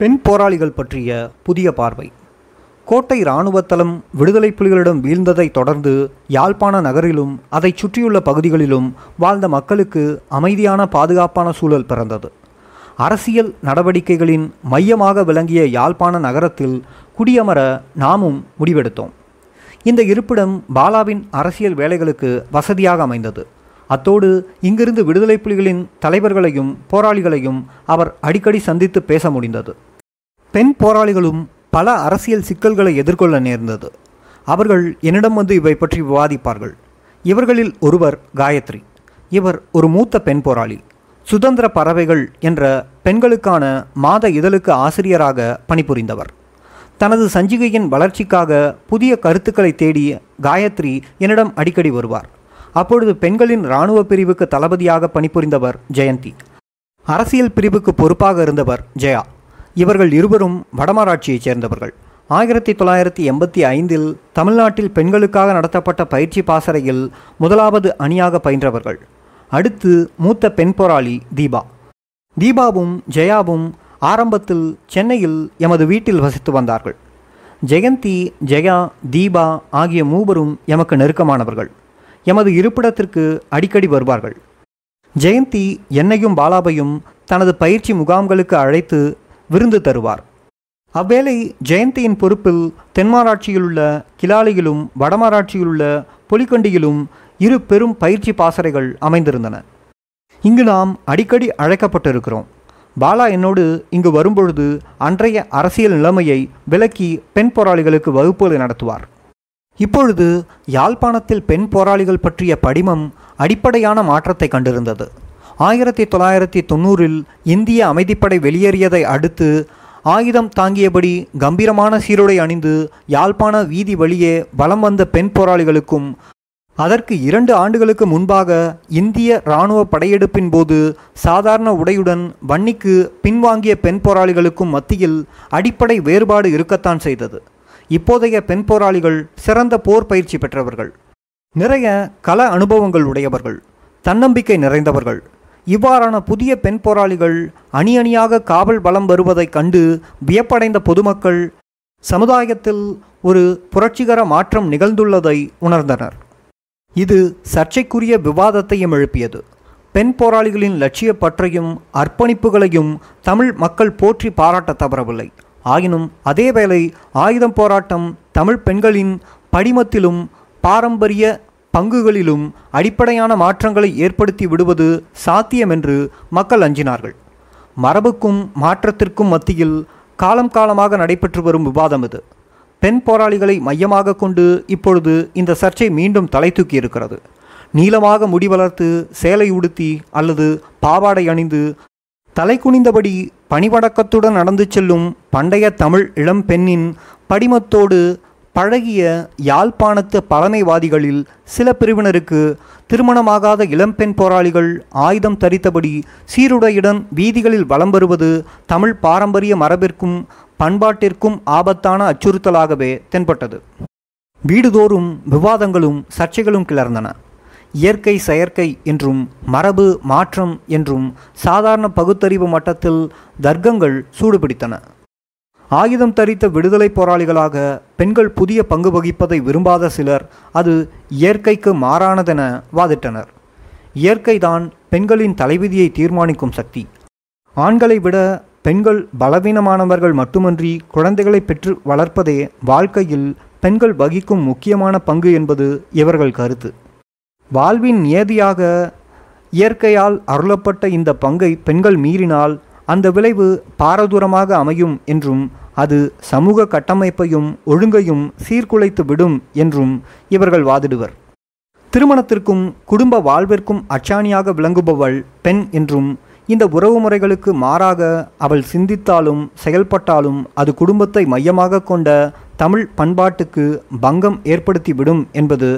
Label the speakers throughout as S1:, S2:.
S1: பெண் போராளிகள் பற்றிய புதிய பார்வை. கோட்டை இராணுவத்தளம் விடுதலை புலிகளிடம் வீழ்ந்ததைத் தொடர்ந்து யாழ்ப்பாண நகரிலும் அதைச் சுற்றியுள்ள பகுதிகளிலும் வாழ்ந்த மக்களுக்கு அமைதியான பாதுகாப்பான சூழல் பிறந்தது. அரசியல் நடவடிக்கைகளின் மையமாக விளங்கிய யாழ்ப்பாண நகரத்தில் குடியமர நாமும் முடிவெடுத்தோம். இந்த இருப்பிடம் பாலாவின் அரசியல் வேலைகளுக்கு வசதியாக அமைந்தது. அத்தோடு இங்கிருந்து விடுதலை புலிகளின் தலைவர்களையும் போராளிகளையும் அவர் அடிக்கடி சந்தித்து பேச முடிந்தது. பெண் போராளிகளும் பல அரசியல் சிக்கல்களை எதிர்கொள்ள நேர்ந்தது. அவர்கள் என்னிடம் வந்து இவை பற்றி விவாதிப்பார்கள். இவர்களில் ஒருவர் காயத்ரி. இவர் ஒரு மூத்த பெண் போராளி. சுதந்திர பறவைகள் என்ற பெண்களுக்கான மாத இதழுக்கு ஆசிரியராக பணிபுரிந்தவர். தனது சஞ்சிகையின் வளர்ச்சிக்காக புதிய கருத்துக்களை தேடி காயத்ரி என்னிடம் அடிக்கடி வருவார். அப்பொழுது பெண்களின் இராணுவ பிரிவுக்கு தளபதியாக பணிபுரிந்தவர் ஜெயந்தி. அரசியல் பிரிவுக்கு பொறுப்பாக இருந்தவர் ஜெயா. இவர்கள் இருவரும் வடமராட்சியைச் சேர்ந்தவர்கள். ஆயிரத்தி தொள்ளாயிரத்தி எண்பத்தி ஐந்தில் தமிழ்நாட்டில் பெண்களுக்காக நடத்தப்பட்ட பயிற்சி பாசறையில் முதலாவது அணியாக பயின்றவர்கள். அடுத்து மூத்த பெண் போராளி தீபா. தீபாவும் ஜெயாவும் ஆரம்பத்தில் சென்னையில் எமது வீட்டில் வசித்து வந்தார்கள். ஜெயந்தி ஜெயா தீபா ஆகிய மூவரும் எமக்கு நெருக்கமானவர்கள். எமது இருப்பிடத்திற்கு அடிக்கடி வருவார்கள். ஜெயந்தி என்னையும் பாலாவையும் தனது பயிற்சி முகாம்களுக்கு அழைத்து விருந்து தருவார். அவ்வேளை ஜெயந்தியின் பொறுப்பில் தென்மாராட்சியிலுள்ள கிளாலியிலும் வடமாராட்சியிலுள்ள பொலிக்கண்டியிலும் இரு பெரும் பயிற்சி பாசறைகள் அமைந்திருந்தன. இங்கு நாம் அடிக்கடி அழைக்கப்பட்டிருக்கிறோம். பாலா என்னோடு இங்கு வரும்பொழுது அன்றைய அரசியல் நிலைமையை விலக்கி பெண் போராளிகளுக்கு வகுப்புகளை நடத்துவார். இப்பொழுது யாழ்ப்பாணத்தில் பெண் போராளிகள் பற்றிய படிமம் அடிப்படையான மாற்றத்தை கண்டிருந்தது. ஆயிரத்தி தொள்ளாயிரத்தி தொண்ணூறில் இந்திய அமைதிப்படை வெளியேறியதை அடுத்து ஆயுதம் தாங்கியபடி கம்பீரமான சீருடை அணிந்து யாழ்ப்பாண வீதி வழியே வலம் வந்த பெண் போராளிகளுக்கும் அதற்கு இரண்டு ஆண்டுகளுக்கு முன்பாக இந்திய இராணுவ படையெடுப்பின் போது சாதாரண உடையுடன் வன்னிக்கு பின்வாங்கிய பெண் போராளிகளுக்கும் மத்தியில் அடிப்படை வேறுபாடு இருக்கத்தான் செய்தது. இப்போதைய பெண் போராளிகள் சிறந்த போர் பயிற்சி பெற்றவர்கள். நிறைய கள அனுபவங்கள் உடையவர்கள். தன்னம்பிக்கை நிறைந்தவர்கள். இவ்வாறான புதிய பெண் போராளிகள் அணி அணியாக காவல் பலம் வருவதைக் கண்டு வியப்படைந்த பொதுமக்கள் சமுதாயத்தில் ஒரு புரட்சிகர மாற்றம் நிகழ்ந்துள்ளதை உணர்ந்தனர். இது சர்ச்சைக்குரிய விவாதத்தையும் எழுப்பியது. பெண் போராளிகளின் லட்சிய பற்றையும் அர்ப்பணிப்புகளையும் தமிழ் மக்கள் போற்றி பாராட்ட தவறவில்லை. ஆயினும் அதேவேளை ஆயுதம் போராட்டம் தமிழ் பெண்களின் படிமத்திலும் பாரம்பரிய பங்குகளிலும் அடிப்படையான மாற்றங்களை ஏற்படுத்தி விடுவது சாத்தியம் என்று மக்கள் அஞ்சினார்கள். மரபுக்கும் மாற்றத்திற்கும் மத்தியில் காலம் காலமாக நடைபெற்று வரும் விவாதம் இது. பெண் போராளிகளை மையமாக கொண்டு இப்பொழுது இந்த சர்ச்சை மீண்டும் தலை தூக்கி இருக்கிறது. நீளமாக முடி வளர்த்து சேலை உடுத்தி அல்லது பாவாடை அணிந்து தலை குனிந்தபடி பணிவடக்கத்துடன் நடந்து செல்லும் பண்டைய தமிழ் இளம் பெண்ணின் படிமத்தோடு பழகிய யாழ்ப்பாணத்து பழமைவாதிகளில் சில பிரிவினருக்கு திருமணமாகாத இளம்பெண் போராளிகள் ஆயுதம் தரித்தபடி சீருடையுடன் வீதிகளில் வலம் வருவது தமிழ் பாரம்பரிய மரபிற்கும் பண்பாட்டிற்கும் ஆபத்தான அச்சுறுத்தலாகவே தென்பட்டது. வீடுதோறும் விவாதங்களும் சர்ச்சைகளும் கிளர்ந்தன. இயற்கை செயற்கை என்றும் மரபு மாற்றம் என்றும் சாதாரண பகுத்தறிவு மட்டத்தில் தர்க்கங்கள் சூடுபிடித்தன. ஆயுதம் தரித்த விடுதலை போராளிகளாக பெண்கள் புதிய பங்கு வகிப்பதை விரும்பாத சிலர் அது இயற்கைக்கு மாறானதென வாதிட்டனர். இயற்கைதான் பெண்களின் தலைவிதியை தீர்மானிக்கும் சக்தி. ஆண்களை விட பெண்கள் பலவீனமானவர்கள் மட்டுமன்றி குழந்தைகளை பெற்று வளர்ப்பதே வாழ்க்கையில் பெண்கள் வகிக்கும் முக்கியமான பங்கு என்பது இவர்கள் கருத்து. வாழ்வின் நியதியாக இயற்கையால் அருளப்பட்ட இந்த பங்கை பெண்கள் மீறினால் அந்த விளைவு பாரதூரமாக அமையும் என்றும் அது சமூக கட்டமைப்பையும் ஒழுங்கையும் சீர்குலைத்து விடும் என்றும் இவர்கள் வாதிடுவர். திருமணத்திற்கும் குடும்ப வாழ்விற்கும் அச்சாணியாக விளங்குபவள் பெண் என்றும் இந்த உறவு முறைகளுக்கு மாறாக அவள் சிந்தித்தாலும் செயல்பட்டாலும் அது குடும்பத்தை மையமாக கொண்ட தமிழ் பண்பாட்டுக்கு பங்கம் ஏற்படுத்திவிடும் என்பது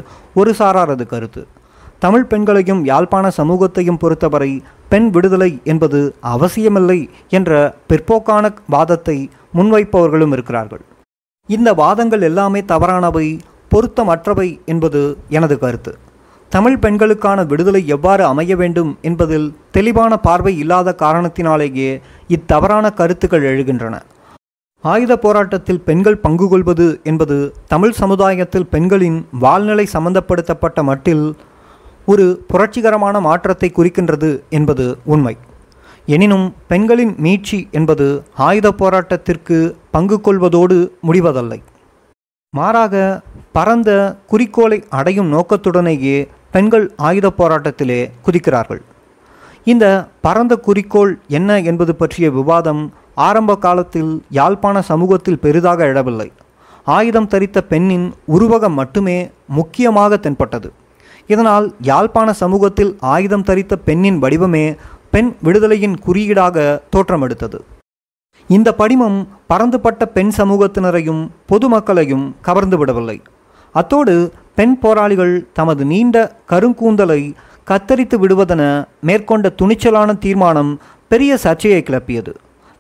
S1: ஒரு சாராரது கருத்து. தமிழ் பெண்களையும் யாழ்ப்பாண சமூகத்தையும் பொறுத்தவரை பெண் விடுதலை என்பது அவசியமில்லை என்ற பிற்போக்கான வாதத்தை முன்வைப்பவர்களும் இருக்கிறார்கள். இந்த வாதங்கள் எல்லாமே தவறானவை பொருத்தமற்றவை என்பது எனது கருத்து. தமிழ் பெண்களுக்கான விடுதலை எவ்வாறு அமைய வேண்டும் என்பதில் தெளிவான பார்வை இல்லாத காரணத்தினாலேயே இத்தவறான கருத்துக்கள் எழுகின்றன. ஆயுத போராட்டத்தில் பெண்கள் பங்கு கொள்வது என்பது தமிழ் சமுதாயத்தில் பெண்களின் வாழ்நிலை சம்பந்தப்படுத்தப்பட்ட மட்டில் ஒரு புரட்சிகரமான மாற்றத்தை குறிக்கின்றது என்பது உண்மை. எனினும் பெண்களின் மீட்சி என்பது ஆயுத போராட்டத்திற்கு பங்கு கொள்வதோடு முடிவதில்லை. மாறாக பரந்த குறிக்கோளை அடையும் நோக்கத்துடனேயே பெண்கள் ஆயுத போராட்டத்திலே குதிக்கிறார்கள். இந்த பரந்த குறிக்கோள் என்ன என்பது பற்றிய விவாதம் ஆரம்ப காலத்தில் யாழ்ப்பாண சமூகத்தில் பெரிதாக எழவில்லை. ஆயுதம் தரித்த பெண்ணின் உருவகம் மட்டுமே முக்கியமாக தென்பட்டது. இதனால் யாழ்ப்பாண சமூகத்தில் ஆயுதம் தரித்த பெண்ணின் வடிவமே பெண் விடுதலையின் குறியீடாக தோற்றமெடுத்தது. இந்த படிமம் பறந்துபட்ட பெண் சமூகத்தினரையும் பொதுமக்களையும் கவர்ந்து விடவில்லை. அத்தோடு பெண் போராளிகள் தமது நீண்ட கருங்கூந்தலை கத்தரித்து விடுவதென மேற்கொண்ட துணிச்சலான தீர்மானம் பெரிய சர்ச்சையை கிளப்பியது.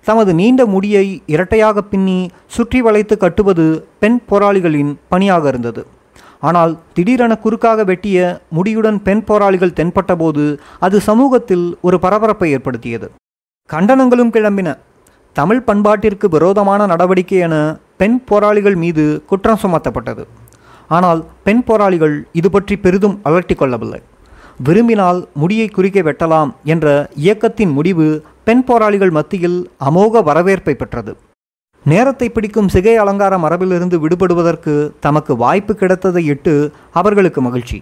S1: தமது நீண்ட முடியை இரட்டையாக பின்னி சுற்றி வளைத்து கட்டுவது பெண் போராளிகளின் பணியாக இருந்தது. ஆனால் திடீரென குறுக்காக வெட்டிய முடியுடன் பெண் போராளிகள் தென்பட்டபோது அது சமூகத்தில் ஒரு பரபரப்பை ஏற்படுத்தியது. கண்டனங்களும் கிளம்பின. தமிழ் பண்பாட்டிற்கு விரோதமான நடவடிக்கை என பெண் போராளிகள் மீது குற்றம் சுமத்தப்பட்டது. ஆனால் பெண் போராளிகள் இது பற்றி பெரிதும் அலட்டி கொள்ளவில்லை. விரும்பினால் முடியை குறிக்க வெட்டலாம் என்ற இயக்கத்தின் முடிவு பெண் போராளிகள் மத்தியில் அமோக வரவேற்பை பெற்றது. நேரத்தை பிடிக்கும் சிகை அலங்கார மரபிலிருந்து விடுபடுவதற்கு தமக்கு வாய்ப்பு கிடைத்ததை இட்டு அவர்களுக்கு மகிழ்ச்சி.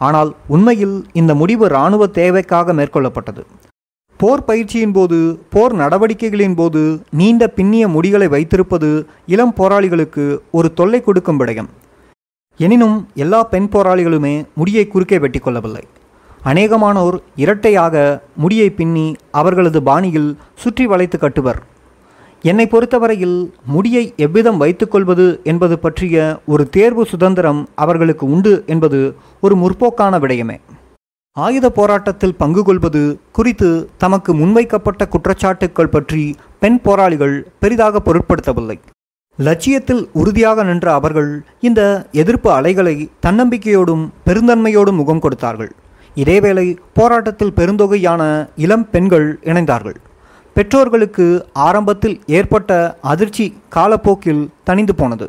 S1: ஆனால் உண்மையில் இந்த முடிவு இராணுவ தேவைக்காக மேற்கொள்ளப்பட்டது. போர் பயிற்சியின் போது போர் நடவடிக்கைகளின் போது நீண்ட பின்னிய முடிகளை வைத்திருப்பது இளம் போராளிகளுக்கு ஒரு தொல்லை கொடுக்கும் விடயம். எனினும் எல்லா பெண் போராளிகளுமே முடியை குறுக்கே வெட்டி கொள்ளவில்லை. அநேகமானோர் இரட்டையாக முடியை பின்னி அவர்களது பாணியில் சுற்றி வளைத்து கட்டுவர். என்னை பொறுத்தவரையில் முடியை எவ்விதம் வைத்துக்கொள்வது என்பது பற்றிய ஒரு தேர்வு சுதந்திரம் அவர்களுக்கு உண்டு என்பது ஒரு முற்போக்கான விடயமே. ஆயுத போராட்டத்தில் பங்கு கொள்வது குறித்து தமக்கு முன்வைக்கப்பட்ட குற்றச்சாட்டுக்கள் பற்றி பெண் போராளிகள் பெரிதாக பொருட்படுத்தவில்லை. லட்சியத்தில் உறுதியாக நின்ற அவர்கள் இந்த எதிர்ப்பு அலைகளை தன்னம்பிக்கையோடும் பெருந்தன்மையோடும் முகம் கொடுத்தார்கள். இதேவேளை போராட்டத்தில் பெருந்தொகையான இளம் பெண்கள் இணைந்தார்கள். பெற்றோர்களுக்கு ஆரம்பத்தில் ஏற்பட்ட அதிர்ச்சி காலப்போக்கில் தணிந்து போனது.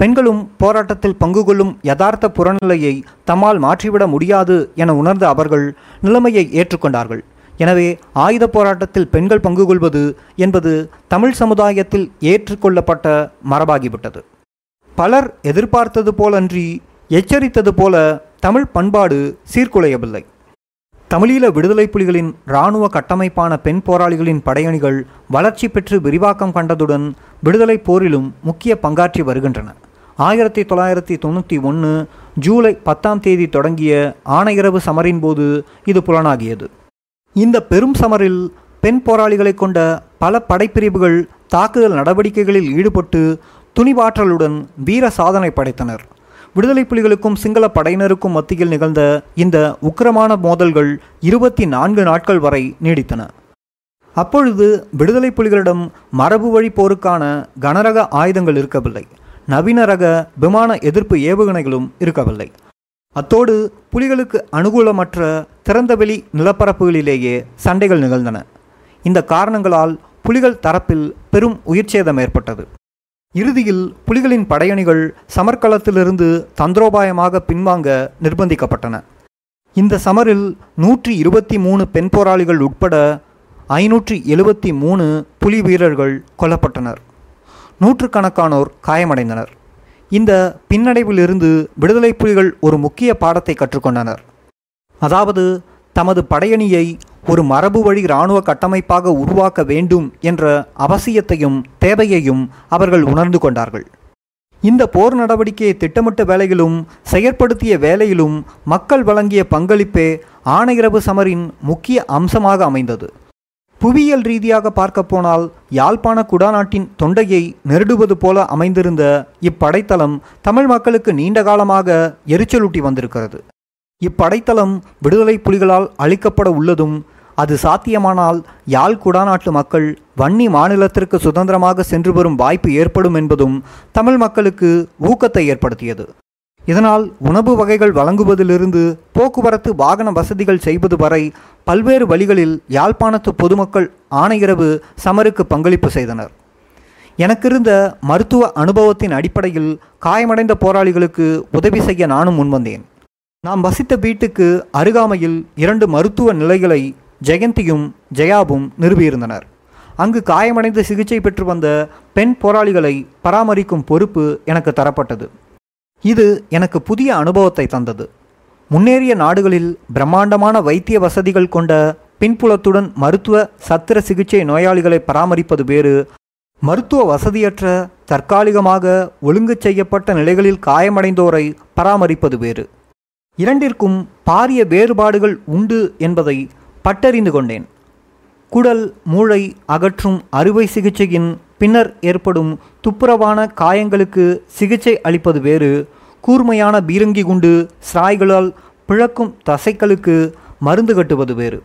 S1: பெண்களும் போராட்டத்தில் பங்கு கொள்ளும் யதார்த்த புறநிலையை தம்மால் மாற்றிவிட முடியாது என உணர்ந்த அவர்கள் நிலைமையை ஏற்றுக்கொண்டார்கள். எனவே ஆயுத போராட்டத்தில் பெண்கள் பங்கு கொள்வது என்பது தமிழ் சமுதாயத்தில் ஏற்றுக்கொள்ளப்பட்ட மரபாகிவிட்டது. பலர் எதிர்பார்த்தது போலன்றி எச்சரித்தது போல தமிழ் பண்பாடு சீர்குலையவில்லை. தமிழீழ விடுதலை புலிகளின் இராணுவ கட்டமைப்பான பெண் போராளிகளின் படையணிகள் வளர்ச்சி பெற்று விரிவாக்கம் கண்டதுடன் விடுதலை போரிலும் முக்கிய பங்காற்றி வருகின்றன. ஆயிரத்தி தொள்ளாயிரத்தி தொண்ணூற்றி ஒன்று ஜூலை பத்தாம் தேதி தொடங்கிய ஆணையரவு சமரின் போது இது புலனாகியது. இந்த பெரும் சமரில் பெண் போராளிகளை கொண்ட பல படைப்பிரிவுகள் தாக்குதல் நடவடிக்கைகளில் ஈடுபட்டு துணிவாற்றலுடன் வீர சாதனை படைத்தனர். விடுதலை புலிகளுக்கும் சிங்கள படையினருக்கும் மத்தியில் நிகழ்ந்த இந்த உக்கிரமான மோதல்கள் இருபத்தி நான்கு நாட்கள் வரை நீடித்தன. அப்பொழுது விடுதலை புலிகளிடம் மரபு வழி போருக்கான கனரக ஆயுதங்கள் இருக்கவில்லை. நவீன ரக விமான எதிர்ப்பு ஏவுகணைகளும் இருக்கவில்லை. அத்தோடு புலிகளுக்கு அனுகூலமற்ற திறந்தவெளி நிலப்பரப்புகளிலேயே சண்டைகள் நிகழ்ந்தன. இந்த காரணங்களால் புலிகள் தரப்பில் பெரும் உயிர்ச்சேதம் ஏற்பட்டது. இறுதியில் புலிகளின் படையணிகள் சமர்க்களத்திலிருந்து தந்திரோபாயமாக பின்வாங்க நிர்பந்திக்கப்பட்டன. இந்த சமரில் நூற்றி இருபத்தி மூணு பெண் போராளிகள் உட்பட ஐநூற்றி எழுபத்தி மூணு புலி வீரர்கள் கொல்லப்பட்டனர். நூற்றுக்கணக்கானோர் காயமடைந்தனர். இந்த பின்னடைவிலிருந்து விடுதலை புலிகள் ஒரு முக்கிய பாடத்தை கற்றுக்கொண்டனர். அதாவது தமது படையணியை ஒரு மரபு வழி இராணுவ கட்டமைப்பாக உருவாக்க வேண்டும் என்ற அவசியத்தையும் தேவையையும் அவர்கள் உணர்ந்து கொண்டார்கள். இந்த போர் நடவடிக்கையை திட்டமிட்ட வேலையிலும் செயற்படுத்திய வேலையிலும் மக்கள் வழங்கிய பங்களிப்பே ஆணையரவு சமரின் முக்கிய அம்சமாக அமைந்தது. புவியியல் ரீதியாக பார்க்க போனால் யாழ்ப்பாண குடாநாட்டின் தொண்டையை நெருடுவது போல அமைந்திருந்த இப்படைத்தளம் தமிழ் மக்களுக்கு நீண்ட காலமாக எரிச்சலூட்டி வந்திருக்கிறது. இப்படைத்தளம் விடுதலை புலிகளால் அளிக்கப்பட உள்ளதும் அது சாத்தியமானால் யாழ் குடாநாட்டு மக்கள் வன்னி மாநிலத்திற்கு சுதந்திரமாக சென்று வரும் வாய்ப்பு ஏற்படும் என்பதும் தமிழ் மக்களுக்கு ஊக்கத்தை ஏற்படுத்தியது. இதனால் உணவு வகைகள் வழங்குவதிலிருந்து போக்குவரத்து வாகன வசதிகள் செய்வது வரை பல்வேறு வழிகளில் யாழ்ப்பாணத்து பொதுமக்கள் ஆணையரவு சமருக்கு பங்களிப்பு செய்தனர். எனக்கிருந்த மருத்துவ அனுபவத்தின் அடிப்படையில் காயமடைந்த போராளிகளுக்கு உதவி செய்ய நானும் முன்வந்தேன். நாம் வசித்த வீட்டுக்கு அருகாமையில் இரண்டு மருத்துவ நிலைகளை ஜெயந்தியும் ஜெயாவும் நிறுவியிருந்தனர். அங்கு காயமடைந்து சிகிச்சை பெற்று வந்த பெண் போராளிகளை பராமரிக்கும் பொறுப்பு எனக்கு தரப்பட்டது. இது எனக்கு புதிய அனுபவத்தை தந்தது. முன்னேறிய நாடுகளில் பிரம்மாண்டமான வைத்திய வசதிகள் கொண்ட பின்புலத்துடன் மருத்துவ சத்திர சிகிச்சை நோயாளிகளை பராமரிப்பது வேறு மருத்துவ வசதியற்ற தற்காலிகமாக ஒழுங்கு செய்யப்பட்ட நிலைகளில் காயமடைந்தோரை பராமரிப்பது வேறு. இரண்டிற்கும் பாரிய வேறுபாடுகள் உண்டு என்பதை பட்டறிந்து கொண்டேன். குடல் மூளை அகற்றும் அறுவை சிகிச்சையின் பின்னர் ஏற்படும் துப்புரவான காயங்களுக்கு சிகிச்சை அளிப்பது வேறு. கூர்மையான பீரங்கி குண்டு சிராய்களால் பிழக்கும் தசைகளுக்கு மருந்து கட்டுவது வேறு.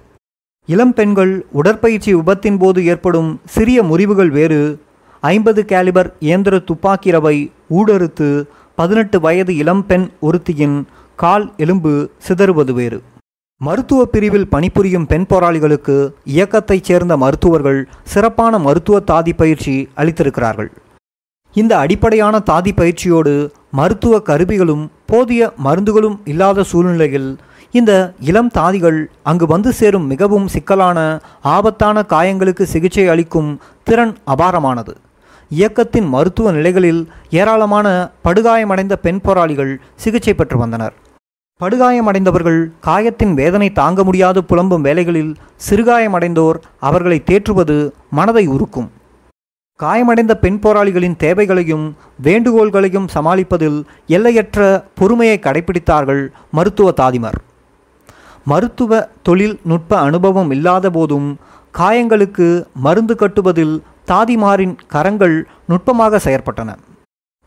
S1: இளம் பெண்கள் உடற்பயிற்சி விபத்தின் போது ஏற்படும் சிறிய முறிவுகள் வேறு. ஐம்பது கேலிபர் இயந்திர துப்பாக்கி ரவை ஊடறுத்து பதினெட்டு வயது இளம்பெண் ஒருத்தியின் கால் எலும்பு சிதறுவது வேறு. மருத்துவ பிரிவில் பணிபுரியும் பெண் போராளிகளுக்கு இயக்கத்தைச் சேர்ந்த மருத்துவர்கள் சிறப்பான மருத்துவ தாதி பயிற்சி அளித்திருக்கிறார்கள். இந்த அடிப்படையான தாதி பயிற்சியோடு மருத்துவ கருவிகளும் போதிய மருந்துகளும் இல்லாத சூழ்நிலையில் இந்த இளம் தாதிகள் அங்கு வந்து சேரும் மிகவும் சிக்கலான ஆபத்தான காயங்களுக்கு சிகிச்சை அளிக்கும் திறன் அபாரமானது. இயக்கத்தின் மருத்துவ நிலைகளில் ஏராளமான படுகாயமடைந்த பெண் போராளிகள் சிகிச்சை பெற்று வந்தனர். படுகாயமடைந்தவர்கள் காயத்தின் வேதனை தாங்க முடியாது புலம்பும் வேலைகளில் சிறுகாயமடைந்தோர் அவர்களை தேற்றுவது மனதை உருக்கும். காயமடைந்த பெண் போராளிகளின் தேவைகளையும் வேண்டுகோள்களையும் சமாளிப்பதில் எல்லையற்ற பொறுமையை கடைபிடித்தார்கள் மருத்துவ தாதிமர். மருத்துவ தொழில் நுட்ப அனுபவம் இல்லாத போதும் காயங்களுக்கு மருந்து கட்டுவதில் தாதிமாரின் கரங்கள் நுட்பமாக செயற்பட்டன.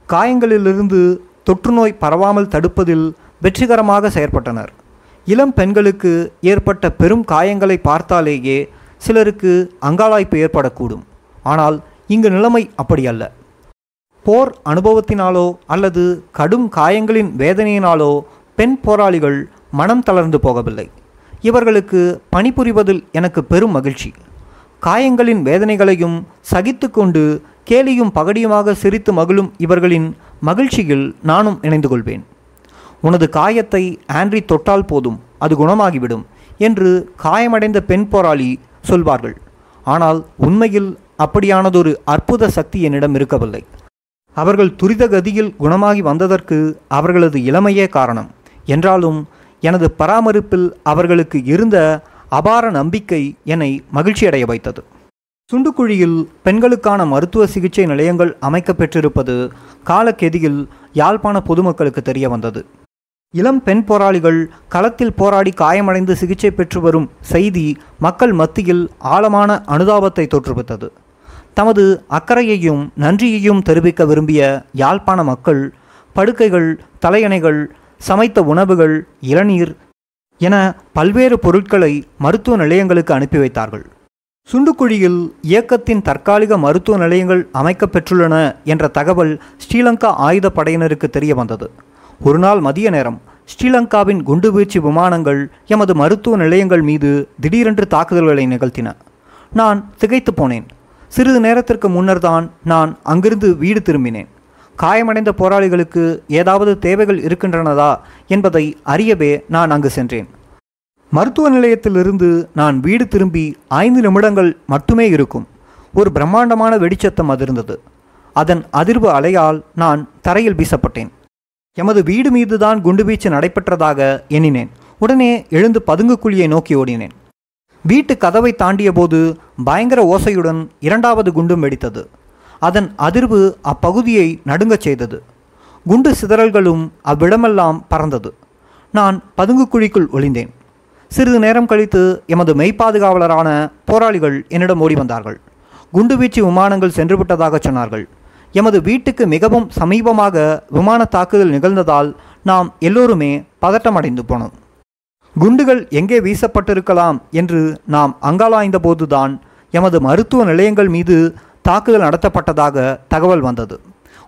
S1: காயங்களிலிருந்து தொற்றுநோய் பரவாமல் தடுப்பதில் வெற்றிகரமாக செயற்பட்டனர். இளம் பெண்களுக்கு ஏற்பட்ட பெரும் காயங்களை பார்த்தாலேயே சிலருக்கு அங்காளாய்ப்பு ஏற்படக்கூடும். ஆனால் இங்கு நிலைமை அப்படி அல்ல. போர் அனுபவத்தினாலோ அல்லது கடும் காயங்களின் வேதனையினாலோ பெண் போராளிகள் மனம் தளர்ந்து போகவில்லை. இவர்களுக்கு பணிபுரிவதில் எனக்கு பெரும் மகிழ்ச்சி. காயங்களின் வேதனைகளையும் சகித்து கொண்டு கேலியும் பகடியுமாக சிரித்து மகிழும் இவர்களின் மகிழ்ச்சியில் நானும் இணைந்து கொள்வேன். உனது காயத்தை ஆண்ட்ரி தொட்டால் போதும் அது குணமாகிவிடும் என்று காயமடைந்த பெண் போராளி சொல்வார்கள். ஆனால் உண்மையில் அப்படியானதொரு அற்புத சக்தி என்னிடம் இருக்கவில்லை. அவர்கள் துரித கதியில் குணமாகி வந்ததற்கு அவர்களது இளமையே காரணம். என்றாலும் எனது பராமரிப்பில் அவர்களுக்கு இருந்த அபார நம்பிக்கை என்னை மகிழ்ச்சியடைய வைத்தது. சுண்டுக்குழியில் பெண்களுக்கான மருத்துவ சிகிச்சை நிலையங்கள் அமைக்கப்பெற்றிருப்பது காலக்கெதியில் யாழ்ப்பாண பொதுமக்களுக்கு தெரிய வந்தது. இளம் பெண் போராளிகள் களத்தில் போராடி காயமடைந்து சிகிச்சை பெற்று வரும் செய்தி மக்கள் மத்தியில் ஆழமான அனுதாபத்தை தோற்றுவித்தது. தமது அக்கறையையும் நன்றியையும் தெரிவிக்க விரும்பிய யாழ்ப்பாண மக்கள் படுக்கைகள் தலையணைகள் சமைத்த உணவுகள் இளநீர் என பல்வேறு பொருட்களை மருத்துவ நிலையங்களுக்கு அனுப்பி வைத்தார்கள். சுண்டுக்குழியில் இயக்கத்தின் தற்காலிக மருத்துவ நிலையங்கள் அமைக்கப் பெற்றுள்ளன என்ற தகவல் ஸ்ரீலங்கா ஆயுத படையினருக்கு தெரிய வந்தது. ஒரு நாள் மதிய நேரம் ஸ்ரீலங்காவின் குண்டுவீழ்ச்சி விமானங்கள் எமது மருத்துவ நிலையங்கள் மீது திடீரென்று தாக்குதல்களை நிகழ்த்தின. நான் திகைத்து போனேன். சிறிது நேரத்திற்கு முன்னர் தான் நான் அங்கிருந்து வீடு திரும்பினேன். காயமடைந்த போராளிகளுக்கு ஏதாவது தேவைகள் இருக்கின்றனதா என்பதை அறியவே நான் அங்கு சென்றேன். மருத்துவ நிலையத்திலிருந்து நான் வீடு திரும்பி ஐந்து நிமிடங்கள் மட்டுமே இருக்கும். ஒரு பிரம்மாண்டமான வெடிச்சத்தம் அதிர்ந்தது. அதன் அதிர்வு அலையால் நான் தரையில் வீசப்பட்டேன். எமது வீடு மீதுதான் குண்டுவீச்சு நடைபெற்றதாக எண்ணினேன். உடனே எழுந்து பதுங்கு குழியை நோக்கி ஓடினேன். வீட்டு கதவை தாண்டியபோது பயங்கர ஓசையுடன் இரண்டாவது குண்டும் வெடித்தது. அதன் அதிர்வு அப்பகுதியை நடுங்கச் செய்தது. குண்டு சிதறல்களும் அவ்விடமெல்லாம் பறந்தது. நான் பதுங்கு குழிக்குள் ஒளிந்தேன். சிறிது நேரம் கழித்து எமது மெய்ப்பாதுகாவலரான போராளிகள் என்னிடம் ஓடி வந்தார்கள். குண்டுவீச்சு விமானங்கள் சென்றுவிட்டதாக சொன்னார்கள். எமது வீட்டுக்கு மிகவும் சமீபமாக விமான தாக்குதல் நிகழ்ந்ததால் நாம் எல்லோருமே பதட்டமடைந்து போனோம். குண்டுகள் எங்கே வீசப்பட்டிருக்கலாம் என்று நாம் அங்காலாய்ந்த போதுதான் எமது மருத்துவ நிலையங்கள் மீது தாக்குதல் நடத்தப்பட்டதாக தகவல் வந்தது.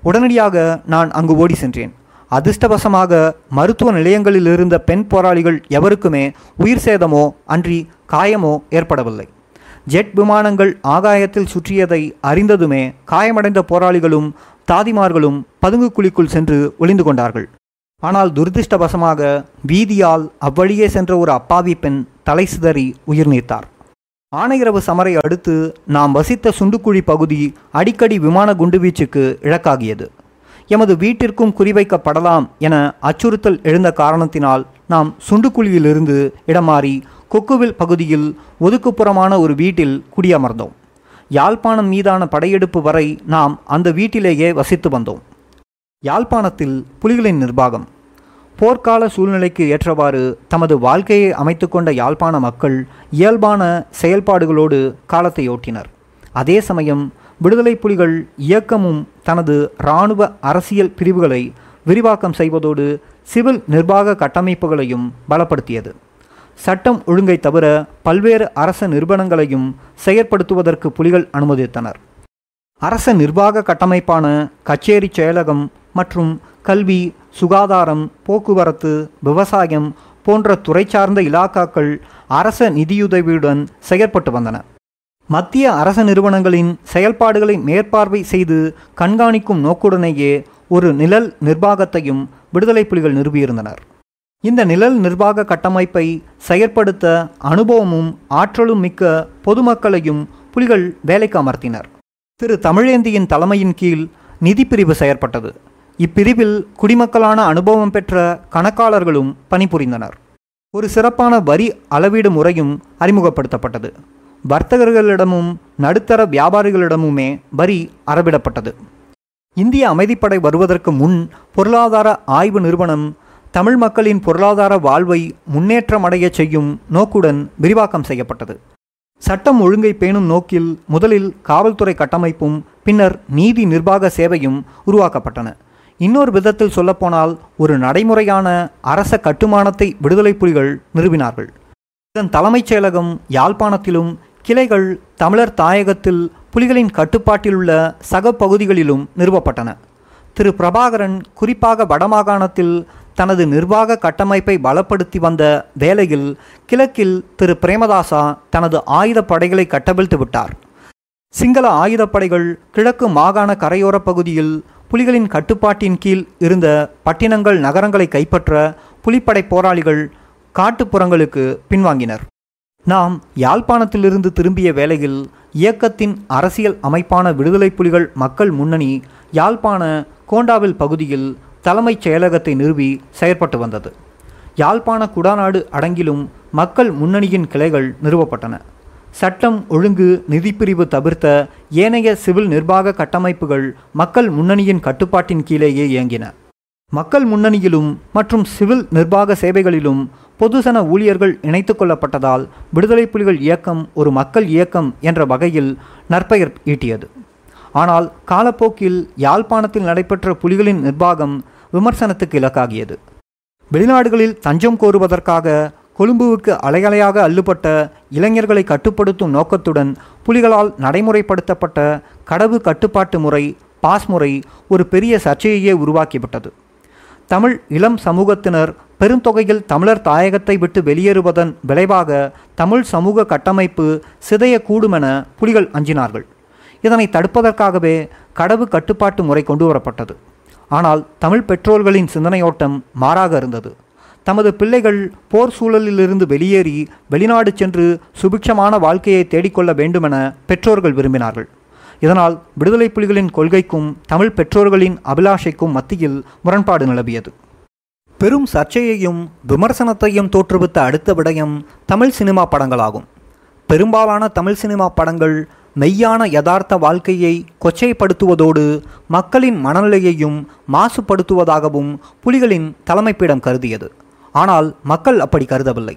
S1: உடனடியாக நான் அங்கு ஓடி சென்றேன். அதிர்ஷ்டவசமாக மருத்துவ நிலையங்களில் இருந்த பெண் போராளிகள் எவருக்குமே உயிர் சேதமோ அன்றி காயமோ ஏற்படவில்லை. ஜெட் விமானங்கள் ஆகாயத்தில் சுற்றியதை அறிந்ததுமே காயமடைந்த போராளிகளும் தாதிமார்களும் பதுங்கு குழிக்குள் சென்று ஒளிந்து கொண்டார்கள். ஆனால் துரதிர்ஷ்டவசமாக வீதியால் அவ்வழியே சென்ற ஒரு அப்பாவி பெண் தலை சிதறி உயிர் நீத்தார். ஆனையிரவு சமரை அடுத்து நாம் வசித்த சுண்டுக்குழி பகுதி அடிக்கடி விமான குண்டுவீச்சுக்கு இழக்காகியது. எமது வீட்டிற்கும் குறிவைக்கப்படலாம் என அச்சுறுத்தல் எழுந்த காரணத்தினால் நாம் சுண்டுக்குழியிலிருந்து இடமாறி கொக்குவில் பகுதியில் ஒதுக்குப்புறமான ஒரு வீட்டில் குடியமர்ந்தோம். யாழ்ப்பாணம் மீதான படையெடுப்பு வரை நாம் அந்த வீட்டிலேயே வசித்து வந்தோம். யாழ்ப்பாணத்தில் புலிகளின் நிர்வாகம். போர்க்கால சூழ்நிலைக்கு ஏற்றவாறு தமது வாழ்க்கையை அமைத்துக்கொண்ட யாழ்ப்பாண மக்கள் இயல்பான செயல்பாடுகளோடு காலத்தை ஓட்டினர். அதே சமயம் விடுதலை புலிகள் இயக்கமும் தனது இராணுவ அரசியல் பிரிவுகளை விரிவாக்கம் செய்வதோடு சிவில் நிர்வாக கட்டமைப்புகளையும் பலப்படுத்தியது. சட்டம் ஒழுங்கை தவிர பல்வேறு அரச நிறுவனங்களையும் செயற்படுத்துவதற்கு புலிகள் அனுமதித்தனர். அரச நிர்வாக கட்டமைப்பான கச்சேரி செயலகம் மற்றும் கல்வி சுகாதாரம் போக்குவரத்து விவசாயம் போன்ற துறை சார்ந்த இலாக்காக்கள் அரச நிதியுதவியுடன் செயற்பட்டு வந்தன. மத்திய அரச நிறுவனங்களின் செயல்பாடுகளை மேற்பார்வை செய்து கண்காணிக்கும் நோக்குடனேயே ஒரு நிழல் நிர்வாகத்தையும் விடுதலை புலிகள் நிறுவியிருந்தனர். இந்த நிழல் நிர்வாக கட்டமைப்பை செயற்படுத்த அனுபவமும் ஆற்றலும் மிக்க பொதுமக்களையும் புலிகள் வேலைக்கு அமர்த்தினர். திரு தமிழேந்தியின் தலைமையின் கீழ் நிதி பிரிவு செயற்பட்டது. இப்பிரிவில் குடிமக்களான அனுபவம் பெற்ற கணக்காளர்களும் பணிபுரிந்தனர். ஒரு சிறப்பான வரி அளவீடு முறையும் அறிமுகப்படுத்தப்பட்டது. வர்த்தகர்களிடமும் நடுத்தர வியாபாரிகளிடமுமே வரி அறவிடப்பட்டது. இந்திய அமைதிப்படை வருவதற்கு முன் பொருளாதார ஆய்வு நிறுவனம் தமிழ் மக்களின் பொருளாதார வாழ்வை முன்னேற்றமடைய செய்யும் நோக்குடன் விரிவாக்கம் செய்யப்பட்டது. சட்டம் ஒழுங்கை பேணும் நோக்கில் முதலில் காவல்துறை கட்டமைப்பும் பின்னர் நீதி நிர்வாக சேவையும் உருவாக்கப்பட்டன. இன்னொரு விதத்தில் சொல்லப்போனால் ஒரு நடைமுறையான அரச கட்டுமானத்தை விடுதலை புலிகள் நிறுவினார்கள். இதன் தலைமைச் செயலகம் யாழ்ப்பாணத்திலும் கிளைகள் தமிழர் தாயகத்தில் புலிகளின் கட்டுப்பாட்டிலுள்ள சக பகுதிகளிலும் நிறுவப்பட்டன. திரு. பிரபாகரன் குறிப்பாக வடமாகாணத்தில் தனது நிர்வாக கட்டமைப்பை பலப்படுத்தி வந்த வேளையில் கிழக்கில் திரு. பிரேமதாசா தனது ஆயுத படைகளை கட்டவிழ்த்து விட்டார். சிங்கள ஆயுதப்படைகள் கிழக்கு மாகாண கரையோர பகுதியில் புலிகளின் கட்டுப்பாட்டின் கீழ் இருந்த பட்டினங்கள் நகரங்களை கைப்பற்ற புலிப்படை போராளிகள் காட்டுப்புறங்களுக்கு பின்வாங்கினர். நாம் யாழ்ப்பாணத்திலிருந்து திரும்பிய வேளையில் இயக்கத்தின் அரசியல் அமைப்பான விடுதலை புலிகள் மக்கள் முன்னணி யாழ்ப்பாண கோண்டாவில் பகுதியில் தலைமைச் செயலகத்தை நிறுவி செயற்பட்டு வந்தது. யாழ்ப்பாண குடாநாடு அடங்கிலும் மக்கள் முன்னணியின் கிளைகள் நிறுவப்பட்டன. சட்டம் ஒழுங்கு நிதிப்பிரிவு தவிர்த்த ஏனைய சிவில் நிர்வாக கட்டமைப்புகள் மக்கள் முன்னணியின் கட்டுப்பாட்டின் கீழேயே இயங்கின. மக்கள் முன்னணியிலும் மற்றும் சிவில் நிர்வாக சேவைகளிலும் பொதுசன ஊழியர்கள் இணைத்து கொள்ளப்பட்டதால் விடுதலை புலிகள் இயக்கம் ஒரு மக்கள் இயக்கம் என்ற வகையில் நற்பெயர் ஈட்டியது. ஆனால் காலப்போக்கில் யாழ்ப்பாணத்தில் நடைபெற்ற புலிகளின் நிர்வாகம் விமர்சனத்துக்கு இலக்காகியது. வெளிநாடுகளில் தஞ்சம் கோருவதற்காக கொழும்புவுக்கு அலையலையாக அள்ளுப்பட்ட இளைஞர்களை கட்டுப்படுத்தும் நோக்கத்துடன் புலிகளால் நடைமுறைப்படுத்தப்பட்ட கடவு கட்டுப்பாட்டு முறை பாஸ் முறை ஒரு பெரிய சர்ச்சையையே உருவாக்கிவிட்டது. தமிழ் இளம் சமூகத்தினர் பெருந்தொகையில் தமிழர் தாயகத்தை விட்டு வெளியேறுவதன் விளைவாக தமிழ் சமூக கட்டமைப்பு சிதையக்கூடுமென புலிகள் அஞ்சினார்கள். இதனை தடுப்பதற்காகவே கடவு கட்டுப்பாட்டு முறை கொண்டு வரப்பட்டது ஆனால் தமிழ் பெற்றோர்களின் சிந்தனையோட்டம் மாறாக இருந்தது. தமது பிள்ளைகள் போர் சூழலிலிருந்து வெளியேறி வெளிநாடு சென்று சுபிக்ஷமான வாழ்க்கையை தேடிக்கொள்ள வேண்டுமென பெற்றோர்கள் விரும்பினார்கள். இதனால் விடுதலை புலிகளின் கொள்கைக்கும் தமிழ் பெற்றோர்களின் அபிலாஷைக்கும் மத்தியில் முரண்பாடு நிலவியது. பெரும் சர்ச்சையையும் விமர்சனத்தையும் தோற்றுவித்த அடுத்த விடயம் தமிழ் சினிமா படங்களாகும். பெரும்பாலான தமிழ் சினிமா படங்கள் மெய்யான யதார்த்த வாழ்க்கையை கொச்சைப்படுத்துவதோடு மக்களின் மனநிலையையும் மாசுபடுத்துவதாகவும் புலிகளின் தலைமைப்பிடம் கருதியது. ஆனால் மக்கள் அப்படி கருதவில்லை.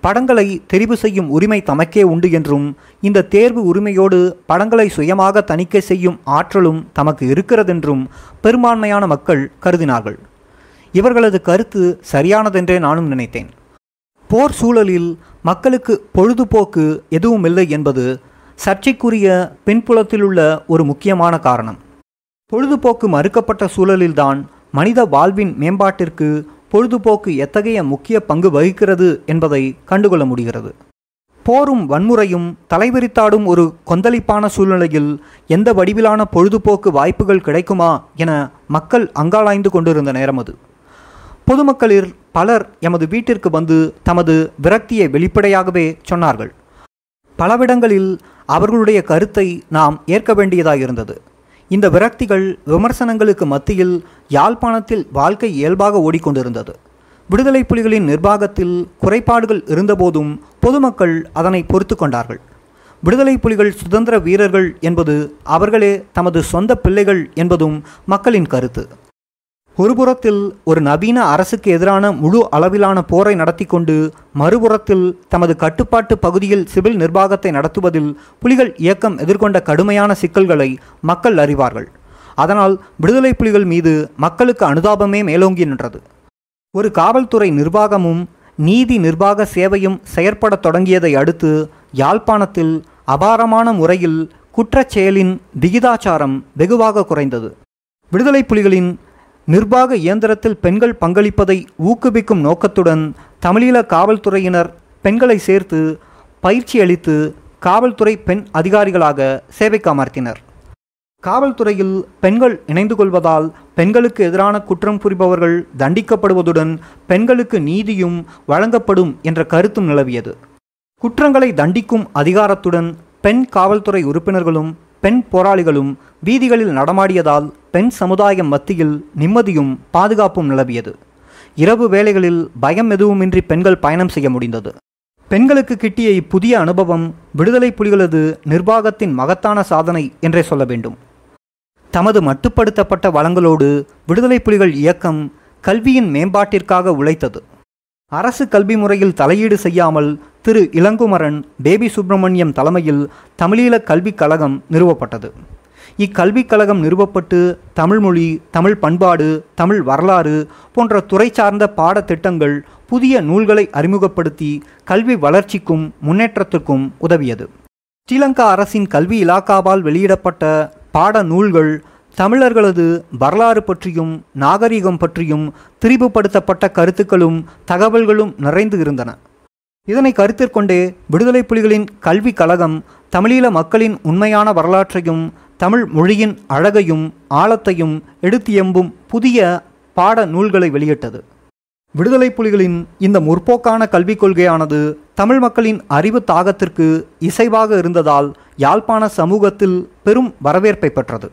S1: படங்களை தெரிவு செய்யும் உரிமை தமக்கே உண்டு என்றும் இந்த தேர்வு உரிமையோடு படங்களை சுயமாக தணிக்கை செய்யும் ஆற்றலும் தமக்கு இருக்கிறதென்றும் பெரும்பான்மையான மக்கள் கருதினார்கள். இவர்களது கருத்து சரியானதென்றே நானும் நினைத்தேன். போர் சூழலில் மக்களுக்கு பொழுதுபோக்கு எதுவும் இல்லை என்பது சர்ச்சைக்குரிய பின்புலத்திலுள்ள ஒரு முக்கியமான காரணம். பொழுதுபோக்கு மறுக்கப்பட்ட சூழலில்தான் மனித வாழ்வின் மேம்பாட்டிற்கு பொழுதுபோக்கு எத்தகைய முக்கிய பங்கு வகிக்கிறது என்பதை கண்டுகொள்ள முடிகிறது. போரும் வன்முறையும் தலைவிரித்தாடும் ஒரு கொந்தளிப்பான சூழ்நிலையில் எந்த வடிவிலான பொழுதுபோக்கு வாய்ப்புகள் கிடைக்குமா என மக்கள் அங்காளாய்ந்து கொண்டிருந்த நேரம் அது. பொதுமக்களில் பலர் எமது வீட்டிற்கு வந்து தமது விரக்தியை வெளிப்படையாகவே சொன்னார்கள். பலவிடங்களில் அவர்களுடைய கருத்தை நாம் ஏற்க வேண்டியதாக இருந்தது. இந்த விரக்திகள் விமர்சனங்களுக்கு மத்தியில் யாழ்ப்பாணத்தில் வாழ்க்கை இயல்பாக ஓடிக்கொண்டிருந்தது. விடுதலை புலிகளின் நிர்வாகத்தில் குறைபாடுகள் இருந்தபோதும் பொதுமக்கள் அதனை பொறுத்து கொண்டார்கள். விடுதலை புலிகள் சுதந்திர வீரர்கள் என்பது அவர்களே தமது சொந்த பிள்ளைகள் என்பதும் மக்களின் கருத்து. ஒருபுறத்தில் ஒரு நவீன அரசுக்கு எதிரான முழு அளவிலான போரை நடத்தி கொண்டு மறுபுறத்தில் தமது கட்டுப்பாட்டு பகுதியில் சிவில் நிர்வாகத்தை நடத்துவதில் புலிகள் இயக்கம் எதிர்கொண்ட கடுமையான சிக்கல்களை மக்கள் அறிவார்கள். அதனால் விடுதலை புலிகள் மீது மக்களுக்கு அனுதாபமே மேலோங்கி நின்றது. ஒரு காவல்துறை நிர்வாகமும் நீதி நிர்வாக சேவையும் செயற்படத் தொடங்கியதை அடுத்து யாழ்ப்பாணத்தில் அபாரமான முறையில் குற்றச்செயலின் விகிதாச்சாரம் வெகுவாக குறைந்தது. விடுதலை புலிகளின் நிர்வாக இயந்திரத்தில் பெண்கள் பங்களிப்பதை ஊக்குவிக்கும் நோக்கத்துடன் தமிழீழ காவல்துறையினர் பெண்களை சேர்த்து பயிற்சி அளித்து காவல்துறை பெண் அதிகாரிகளாக சேவைக்கு அமர்த்தினர். காவல்துறையில் பெண்கள் இணைந்து கொள்வதால் பெண்களுக்கு எதிரான குற்றம் புரிபவர்கள் தண்டிக்கப்படுவதுடன் பெண்களுக்கு நீதியும் வழங்கப்படும் என்ற கருத்தும் நிலவியது. குற்றங்களை தண்டிக்கும் அதிகாரத்துடன் பெண் காவல்துறை உறுப்பினர்களும் பெண் போராளிகளும் வீதிகளில் நடமாடியதால் பெண் சமுதாயம் மத்தியில் நிம்மதியும் பாதுகாப்பும் நிலவியது. இரவு வேளைகளில் பயம் எதுவுமின்றி பெண்கள் பயணம் செய்ய முடிந்தது. பெண்களுக்கு கிட்டிய இப்புதிய அனுபவம் விடுதலை புலிகளது நிர்வாகத்தின் மகத்தான சாதனை என்றே சொல்ல வேண்டும். தமது மட்டுப்படுத்தப்பட்ட வளங்களோடு விடுதலை புலிகள் இயக்கம் கல்வியின் மேம்பாட்டிற்காக உழைத்தது. அரசு கல்வி முறையில் தலையீடு செய்யாமல் திரு இளங்குமரன் பேபி சுப்பிரமணியம் தலைமையில் தமிழீழ கல்விக் கழகம் நிறுவப்பட்டது. இக்கல்விக் கழகம் நிறுவப்பட்டு தமிழ்மொழி தமிழ் பண்பாடு தமிழ் வரலாறு போன்ற துறை சார்ந்த பாடத்திட்டங்கள் புதிய நூல்களை அறிமுகப்படுத்தி கல்வி வளர்ச்சிக்கும் முன்னேற்றத்திற்கும் உதவியது. ஸ்ரீலங்கா அரசின் கல்வி இலாக்காவால் வெளியிடப்பட்ட பாட நூல்கள் தமிழர்களது வரலாறு பற்றியும் நாகரிகம் பற்றியும் திரிவுபடுத்தப்பட்ட கருத்துக்களும் தகவல்களும் நிறைந்து இருந்தன. இதனை கருத்திற்கொண்டே விடுதலை புலிகளின் கல்வி கழகம் தமிழீழ மக்களின் உண்மையான வரலாற்றையும் தமிழ் மொழியின் அழகையும் ஆழத்தையும் எடுத்தியம்பும் புதிய பாட நூல்களை வெளியிட்டது. விடுதலை புலிகளின் இந்த முற்போக்கான கல்விக் கொள்கையானது தமிழ் மக்களின் அறிவு தாகத்திற்கு இசைவாக இருந்ததால் யாழ்ப்பாண சமூகத்தில் பெரும் வரவேற்பை பெற்றது.